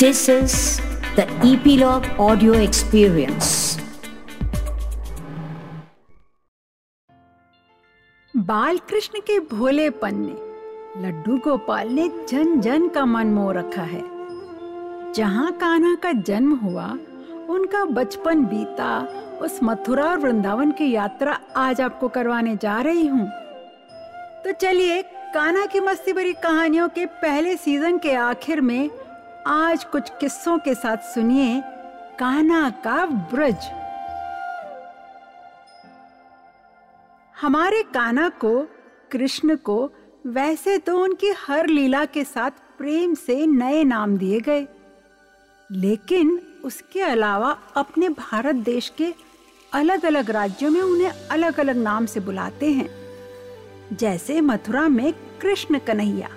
This is the Epilogue Audio Experience. बाल कृष्ण के भोलेपन ने लड्डू गोपाल ने जन जन का मन मोह रखा है जहाँ कान्हा का जन्म हुआ, उनका बचपन बीता, उस मथुरा और वृंदावन की यात्रा आज आपको करवाने जा रही हूँ तो चलिए, कान्हा की मस्ती भरी कहानियों के पहले सीज़न के आखिर में आज कुछ किस्सों के साथ सुनिए कान्हा का ब्रज। हमारे कान्हा को, कृष्ण को, वैसे तो उनकी हर लीला के साथ प्रेम से नए नाम दिए गए। लेकिन उसके अलावा अपने भारत देश के अलग अलग राज्यों में उन्हें अलग अलग नाम से बुलाते हैं। जैसे मथुरा में कृष्ण कन्हैया,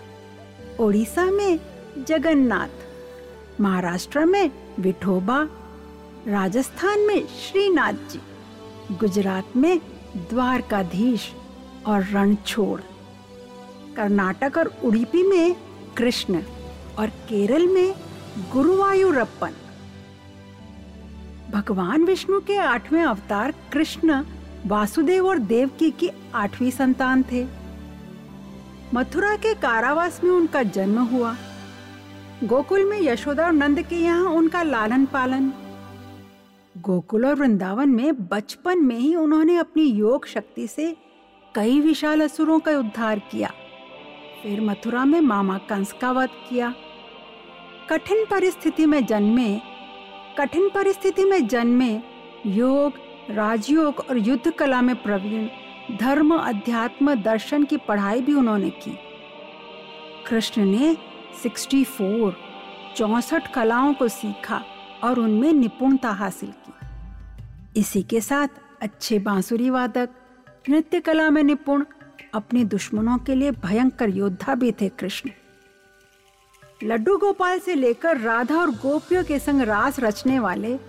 ओडिशा में जगन्नाथ। महाराष्ट्र में विठोबा, राजस्थान में श्रीनाथ जी, गुजरात में द्वारकाधीश और रणछोड़, कर्नाटक और उड़ीपी में कृष्ण और केरल में गुरुवायूरप्पन। भगवान विष्णु के आठवें अवतार कृष्ण, वासुदेव और देवकी की आठवीं संतान थे। मथुरा के कारावास में उनका जन्म हुआ। गोकुल में यशोदा और नंद के यहाँ उनका लालन पालन। गोकुल और वृंदावन में बचपन में ही उन्होंने अपनी योग शक्ति से कई विशाल असुरों का उद्धार किया। फिर मथुरा में मामा कंस का वध किया। कठिन परिस्थिति में जन्मे, कठिन परिस्थिति में जन्मे, योग, राजयोग और युद्ध कला में प्रवीण, धर्म, अध्यात्म, दर्शन की पढ़ाई भी उन्होंने की। कृष्ण ने 64 चौसठ कलाओं को सीखा और उनमें निपुणता हासिल की। इसी के साथ अच्छे बांसुरी वादक, नृत्य कला में निपुण, अपने दुश्मनों के लिए भयंकर योद्धा भी थे कृष्ण। लड्डू गोपाल से लेकर राधा और गोपियों के संग रास रचने वाले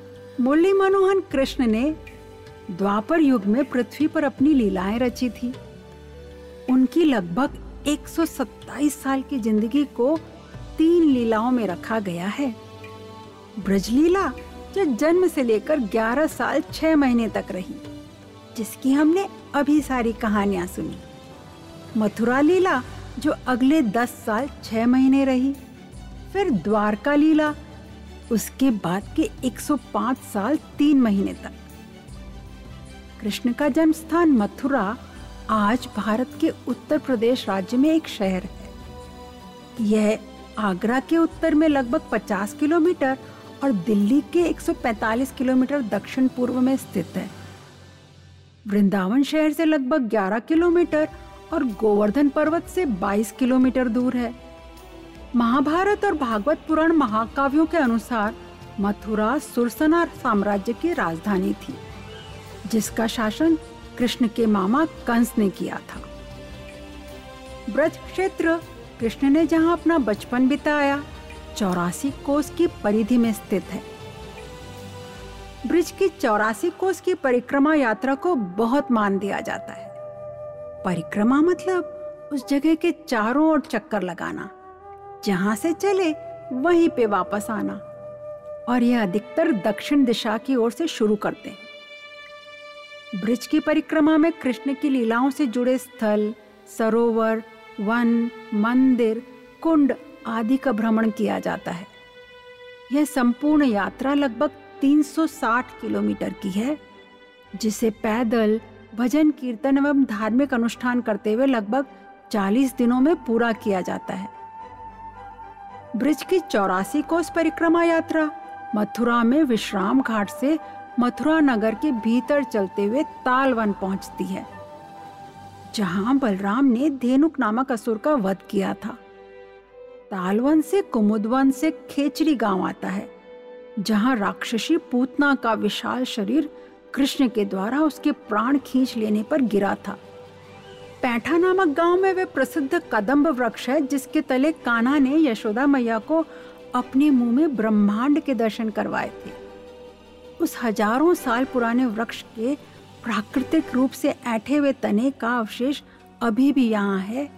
मुरली मनोहन कृष्ण ने द्वापर युग में पृथ्वी पर अपनी लीलाएँ रची थी। उनकी लगभग 127 साल की ज़िंदगी को तीन लीलाओं में रखा गया है। ब्रजलीला जो जन्म से लेकर 11 साल 6 महीने तक रही, जिसकी हमने अभी सारी कहानियाँ सुनी। मथुरा लीला जो अगले 10 साल 6 महीने रही, फिर द्वारका लीला, उसके बाद के 105 साल 3 महीने तक। कृष्ण का जन्म स्थान मथुरा आज भारत के उत्तर प्रदेश राज्य में एक शहर है। यह आगरा के उत्तर में लगभग 50 किलोमीटर और दिल्ली के 145 किलोमीटर दक्षिण पूर्व में स्थित है। वृंदावन शहर से लगभग 11 किलोमीटर और गोवर्धन पर्वत से 22 किलोमीटर दूर है। महाभारत और भागवत पुराण महाकाव्यों के अनुसार मथुरा सुरसना साम्राज्य की राजधानी थी, जिसका शासन कृष्ण के मामा कंस ने किया था। ब्रज क्षेत्र कृष्ण ने जहाँ अपना बचपन बिताया, चौरासी कोस की परिधि में स्थित है। ब्रिज की चौरासी कोस की परिक्रमा यात्रा को बहुत मान दिया जाता है। परिक्रमा मतलब उस जगह के चारों ओर चक्कर लगाना, जहाँ से चले वहीं पे वापस आना, और यह अधिकतर दक्षिण दिशा की ओर से शुरू करते हैं। ब्रिज की परिक्रमा में कृष्ण की लीलाओं से जुड़े स्थल, सरोवर वन, मंदिर, कुंड आदि का भ्रमण किया जाता है। यह संपूर्ण यात्रा लगभग 360 किलोमीटर की है, जिसे पैदल भजन, कीर्तन एवं धार्मिक अनुष्ठान करते हुए लगभग 40 दिनों में पूरा किया जाता है। ब्रिज की चौरासी कोस परिक्रमा यात्रा, मथुरा में विश्राम घाट से मथुरा नगर के भीतर चलते हुए तालवन पहुँचती है। जहाँ बलराम ने धेनुक नामक असुर का वध किया था। तालवन से कुमुदवन से खेचरी गाँव आता है, जहाँ राक्षसी पूतना का विशाल शरीर कृष्ण के द्वारा उसके प्राण खींच लेने पर गिरा था। पैठा नामक गाँव में वे प्रसिद्ध कदम्ब वृक्ष है, जिसके तले कान्हा ने यशोदा मैया को अपने मुँह में ब्रह्मांड के दर्शन करवाए थे। उस हज़ारों साल पुराने वृक्ष के प्राकृतिक रूप से ऐठे हुए तने का अवशेष अभी भी यहाँ है।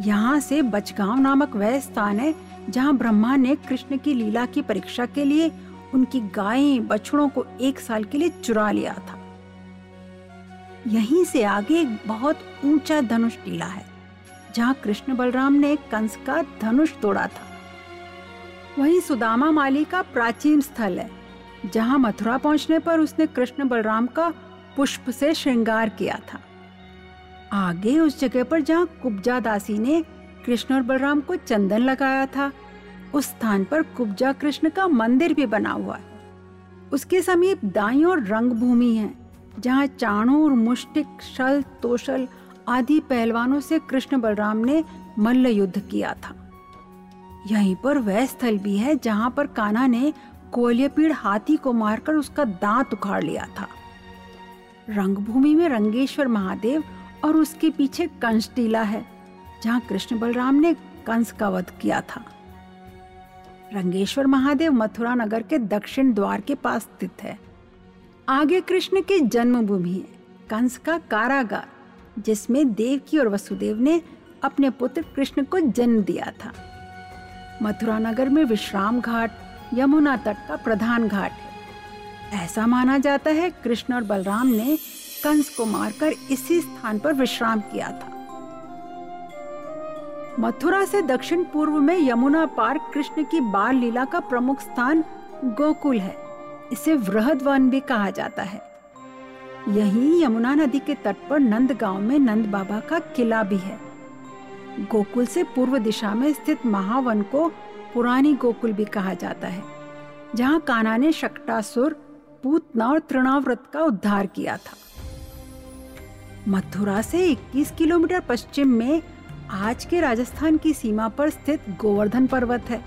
यहाँ से बचगांव नामक वह स्थान है जहाँ ब्रह्मा ने कृष्ण की लीला की परीक्षा के लिए उनकी गायें बछड़ों को एक साल के लिए चुरा लिया था। यहीं से आगे एक बहुत ऊँचा धनुष टीला है, जहाँ कृष्ण बलराम ने कंस का धनुष तोड़ा था। वहीं सुदामा माली का प्राचीन स्थल है, जहाँ मथुरा पहुँचने पर उसने कृष्ण बलराम का पुष्प से श्रृंगार किया था। आगे उस जगह पर जहाँ कुब्जा दासी ने कृष्ण और बलराम को चंदन लगाया था, उस स्थान पर कुब्जा कृष्ण का मंदिर भी बना हुआ है। उसके समीप दाई और रंग भूमि है, जहाँ चाणूर मुष्टिक, शल, तोशल आदि पहलवानों से कृष्ण बलराम ने मल्ल युद्ध किया था। यहीं पर वह स्थल भी है जहाँ पर कान्हा ने कोयलीपीड़ हाथी को मारकर उसका दांत उखाड़ लिया था। रंगभूमि में रंगेश्वर महादेव और उसके पीछे कंस टीला है, जहाँ कृष्ण बलराम ने कंस का वध किया था। रंगेश्वर महादेव मथुरा नगर के दक्षिण द्वार के पास स्थित है। आगे कृष्ण की जन्मभूमि है, कंस का कारागार, जिसमें देवकी और वसुदेव ने अपने पुत्र कृष्ण को जन्म दिया था। मथुरा नगर में विश्राम घाट, यमुना तट का प्रधान घाट है। ऐसा माना जाता है कृष्ण और बलराम ने कंस को मारकर इसी स्थान पर विश्राम किया था। मथुरा से दक्षिण पूर्व में यमुना पार कृष्ण की बाल लीला का प्रमुख स्थान गोकुल है। इसे वृहद वन भी कहा जाता है। यही यमुना नदी के तट पर नंद गाँव में नंद बाबा का किला भी है। गोकुल से पूर्व दिशा में स्थित महावन को पुरानी गोकुल भी कहा जाता है, जहाँ काना ने शक्टासुर पूतना और तृणाव्रत का उद्धार किया था। मथुरा से 21 किलोमीटर पश्चिम में आज के राजस्थान की सीमा पर स्थित गोवर्धन पर्वत है।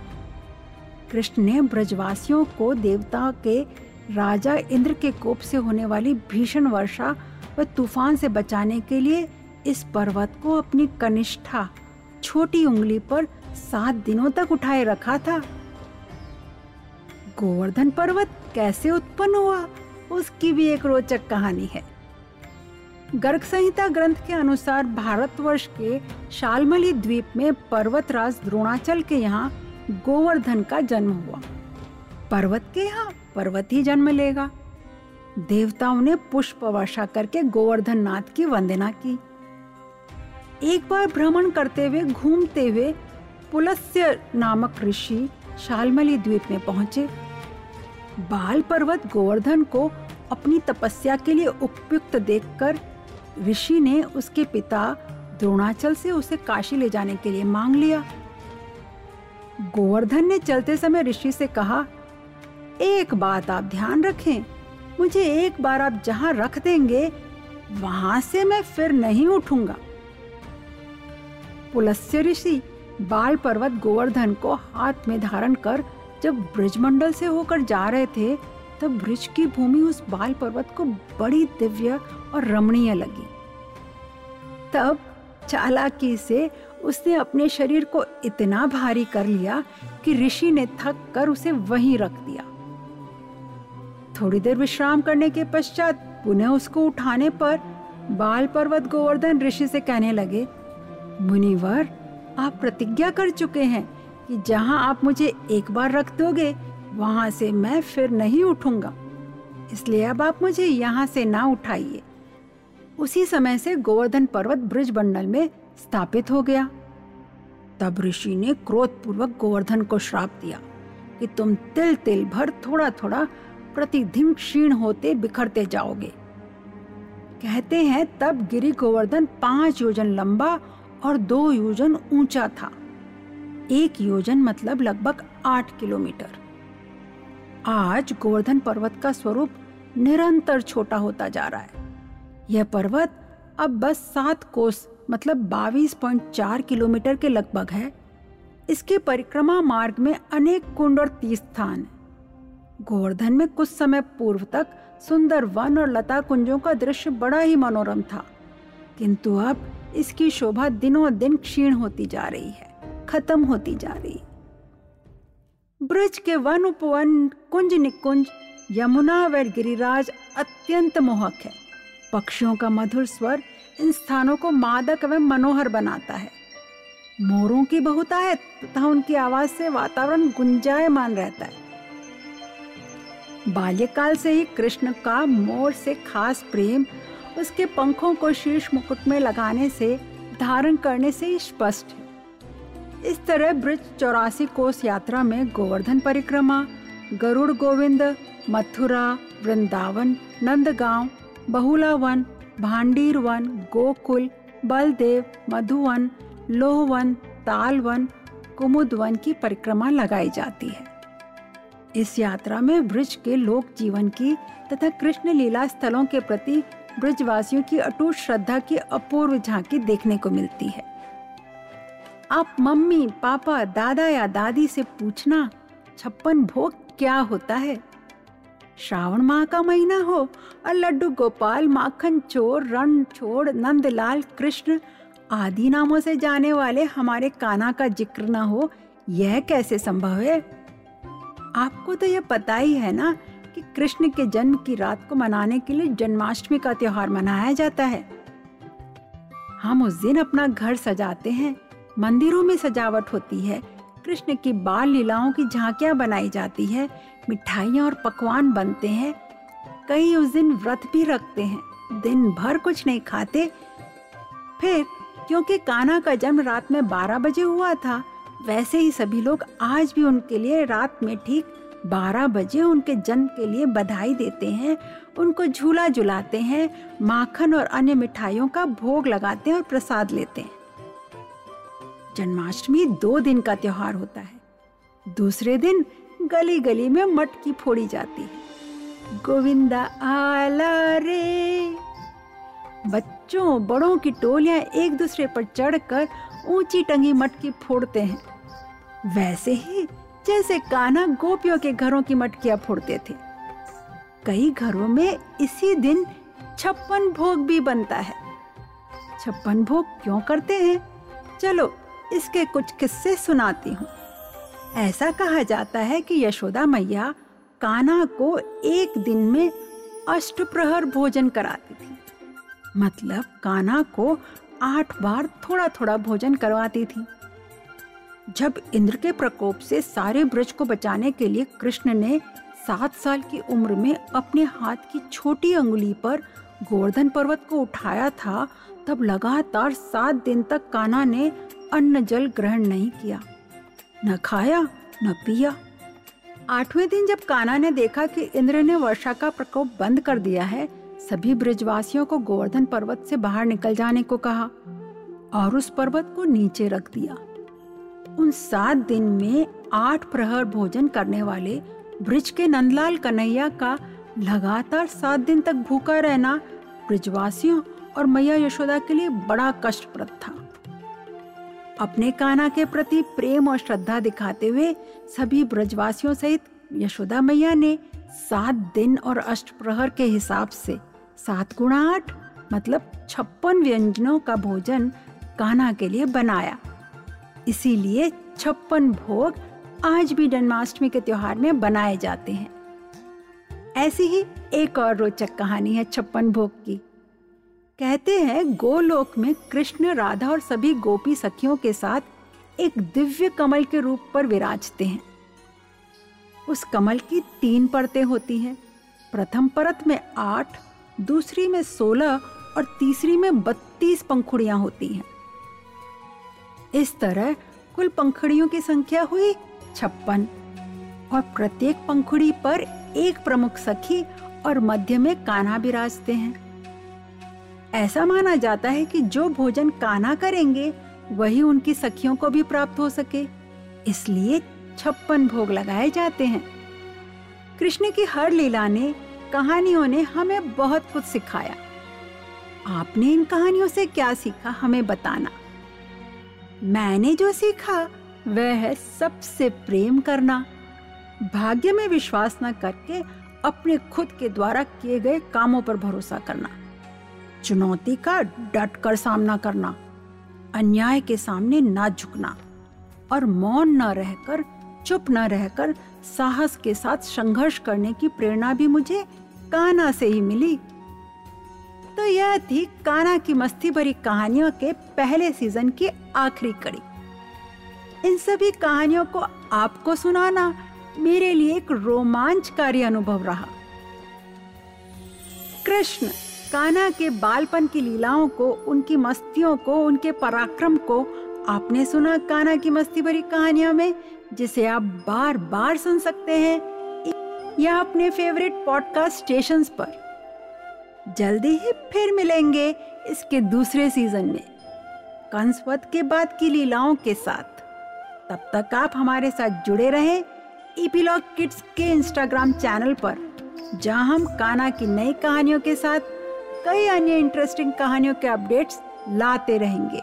कृष्ण ने ब्रजवासियों को देवता के राजा इंद्र के कोप से होने वाली भीषण वर्षा व तूफ़ान से बचाने के लिए इस पर्वत को अपनी कनिष्ठा छोटी उंगली पर सात दिनों तक उठाए रखा था। गोवर्धन पर्वत कैसे उत्पन्न हुआ, उसकी भी एक रोचक कहानी है। गर्ग संहिता ग्रंथ के अनुसार भारतवर्ष के शालमली द्वीप में पर्वतराज द्रोणाचल के यहाँ गोवर्धन का जन्म हुआ। पर्वत के यहाँ पर्वत ही जन्म लेगा। देवताओं ने पुष्प वर्षा करके गोवर्धन नाथ की वंदना की। एक बार भ्रमण करते हुए, घूमते हुए पुलस्य नामक ऋषि शालमली द्वीप में पहुँचे। बाल पर्वत गोवर्धन को अपनी तपस्या के लिए उपयुक्त देखकर ऋषि ने उसके पिता द्रोणाचल से उसे काशी ले जाने के लिए मांग लिया। गोवर्धन ने चलते समय ऋषि से कहा, एक बात आप ध्यान रखें, मुझे एक बार आप जहाँ रख देंगे, वहाँ से मैं फिर नहीं उठूँगा। पुलस्य ऋषि बाल पर्वत गोवर्धन को हाथ में धारण कर जब ब्रजमंडल से होकर जा रहे थे, तब ब्रिज की भूमि उस बाल पर्वत को बड़ी दिव्य और रमणीय लगी। तब चालाकी से उसने अपने शरीर को इतना भारी कर लिया कि ऋषि ने थक कर उसे वहीं रख दिया। थोड़ी देर विश्राम करने के पश्चात पुनः उसको उठाने पर बाल पर्वत गोवर्धन ऋषि से कहने लगे, मुनिवर, आप प्रतिज्ञा कर चुके हैं कि जहाँ आप मुझे एक बार रख दोगे, वहाँ से मैं फिर नहीं उठूँगा। इसलिए अब आप मुझे यहाँ से ना उठाइए। उसी समय से गोवर्धन पर्वत ब्रिज बंडल में स्थापित हो गया। तब ऋषि ने क्रोधपूर्वक गोवर्धन को श्राप दिया कि तुम तिल तिल भर थोड़ा थोड़ा प्रतिदिन क्षीण होते बिखरते जाओगे। कहते हैं तब गिरी गोवर्धन पाँच योजन लंबा और दो योजन ऊँचा था। एक योजन मतलब लगभग आठ किलोमीटर। आज गोवर्धन पर्वत का स्वरूप निरंतर छोटा होता जा रहा है। यह पर्वत अब बस सात कोस मतलब 22.4 किलोमीटर के लगभग है। इसके परिक्रमा मार्ग में अनेक कुंड और तीर्थ स्थान गोवर्धन में कुछ समय पूर्व तक सुंदर वन और लता कुंजों का दृश्य बड़ा ही मनोरम था, किंतु अब इसकी शोभा दिनों दिन क्षीण होती जा रही है। खत्म होती जा रही। ब्रज के वन उपवन कुंज निकुंज, यमुना व गिरिराज अत्यंत मोहक है। पक्षियों का मधुर स्वर इन स्थानों को मादक एवं मनोहर बनाता है। मोरों की बहुतायत तथा उनकी आवाज़ से वातावरण गुंजायमान रहता है। बाल्यकाल से ही कृष्ण का मोर से खास प्रेम उसके पंखों को शीर्ष मुकुट में लगाने से, धारण करने से स्पष्ट है। इस तरह ब्रज चौरासी कोस यात्रा में गोवर्धन परिक्रमा, गरुड़ गोविंद, मथुरा, वृंदावन, नंदगांव बहुला वन भांडीर वन गोकुल, बलदेव, मधुवन, लोहवन, तालवन, कुमुदवन की परिक्रमा लगाई जाती है। इस यात्रा में ब्रज के लोक जीवन की तथा कृष्ण लीला स्थलों के प्रति ब्रजवासियों की अटूट श्रद्धा की अपूर्व झांकी देखने को मिलती है। आप मम्मी, पापा, दादा या दादी से पूछना, छप्पन भोग क्या होता है? श्रावण माह का महीना हो और लड्डू गोपाल, माखन चोर, रण छोड़, नंदलाल, कृष्ण आदि नामों से जाने वाले हमारे काना का ज़िक्र न हो, यह कैसे संभव है? आपको तो यह पता ही है ना कि कृष्ण के जन्म की रात को मनाने के लिए जन्माष्टमी का त्योहार मनाया जाता है। हम उस दिन अपना घर सजाते हैं मंदिरों में सजावट होती है। कृष्ण की बाल लीलाओं की झांकियाँ बनाई जाती है, मिठाइयाँ और पकवान बनते हैं। कई उस दिन व्रत भी रखते हैं। दिन भर कुछ नहीं खाते। फिर, क्योंकि कान्हा का जन्म रात में 12 बजे हुआ था, वैसे ही सभी लोग आज भी उनके लिए रात में ठीक 12 बजे उनके जन्म के लिए बधाई देते हैं, उनको झूला झुलाते हैं, माखन और अन्य मिठाइयों का भोग लगाते हैं और प्रसाद लेते हैं। जन्माष्टमी दो दिन का त्योहार होता है। दूसरे दिन गली गली में मटकी फोड़ी जाती है। गोविंदा आला रे। बच्चों, बड़ों की टोलियाँ एक दूसरे पर चढ़कर ऊँची टंगी मटकी फोड़ते हैं। वैसे ही जैसे कान्हा गोपियों के घरों की मटकियाँ फोड़ते थे। कई घरों में इसी दिन छप्पन भोग भी बनता है। छप्पन भोग क्यों करते हैं? चलो इसके कुछ किस्से सुनाती हूँ। ऐसा कहा जाता है कि यशोदा मैया कान्हा को एक दिन में अष्ट प्रहर भोजन कराती थी। मतलब कान्हा को आठ बार थोड़ा थोड़ा भोजन करवाती थी। जब इंद्र के प्रकोप से सारे ब्रज को बचाने के लिए कृष्ण ने सात साल की उम्र में अपने हाथ की छोटी अंगुली पर गोवर्धन पर्वत को उठाया था, तब लगातार सात दिन तक कान्हा ने अन्न जल ग्रहण नहीं किया, न खाया, न पिया। आठवें दिन जब काना ने देखा कि इंद्र ने वर्षा का प्रकोप बंद कर दिया है, सभी ब्रजवासियों को गोवर्धन पर्वत से बाहर निकल जाने को कहा और उस पर्वत को नीचे रख दिया। उन सात दिन में आठ प्रहर भोजन करने वाले ब्रिज के नंदलाल कन्हैया का लगातार सात दिन तक भूखा रहना ब्रिजवासियों और मैया यशोदा के लिए बड़ा कष्टप्रद था। अपने काना के प्रति प्रेम और श्रद्धा दिखाते हुए सभी ब्रजवासियों सहित यशोदा मैया ने सात दिन और अष्ट प्रहर के हिसाब से सात गुणा आठ मतलब छप्पन व्यंजनों का भोजन कान्हा के लिए बनाया। इसीलिए छप्पन भोग आज भी जन्माष्टमी के त्योहार में बनाए जाते हैं। ऐसी ही एक और रोचक कहानी है छप्पन भोग की। कहते हैं, गोलोक में कृष्ण, राधा और सभी गोपी सखियों के साथ एक दिव्य कमल के रूप पर विराजते हैं। उस कमल की तीन परतें होती हैं। प्रथम परत में आठ, दूसरी में सोलह और तीसरी में बत्तीस पंखुड़ियाँ होती हैं। इस तरह कुल पंखुड़ियों की संख्या हुई छप्पन और प्रत्येक पंखुड़ी पर एक प्रमुख सखी और मध्य में कान्हा विराजते हैं। ऐसा माना जाता है कि जो भोजन काना करेंगे, वही उनकी सखियों को भी प्राप्त हो सके। इसलिए छप्पन भोग लगाए जाते हैं। कृष्ण की हर लीला ने कहानियों ने हमें बहुत कुछ सिखाया। आपने इन कहानियों से क्या सीखा, हमें बताना। मैंने जो सीखा, वह है सबसे प्रेम करना। भाग्य में विश्वास न करके अपने खुद के द्वारा किए गए कामों पर भरोसा करना। चुनौती का डट कर सामना करना, अन्याय के सामने न झुकना और मौन न रहकर, चुप न रहकर साहस के साथ संघर्ष करने की प्रेरणा भी मुझे काना से ही मिली। तो यह थी काना की मस्ती भरी कहानियों के पहले सीज़न की आखिरी कड़ी। इन सभी कहानियों को आपको सुनाना मेरे लिए एक रोमांचकारी अनुभव रहा। कृष्ण कान्हा के बालपन की लीलाओं को, उनकी मस्तियों को, उनके पराक्रम को आपने सुना कान्हा की मस्ती भरी कहानियों में, जिसे आप बार बार सुन सकते हैं या अपने फेवरेट पॉडकास्ट स्टेशंस पर। जल्दी ही फिर मिलेंगे इसके दूसरे सीज़न में। कंसवत के बाद की लीलाओं के साथ। तब तक आप हमारे साथ जुड़े रहें ईपीलॉग किड्स के इंस्टाग्राम चैनल पर, जहाँ हम काना की नई कहानियों के साथ कई अन्य इंटरेस्टिंग कहानियों के अपडेट्स लाते रहेंगे।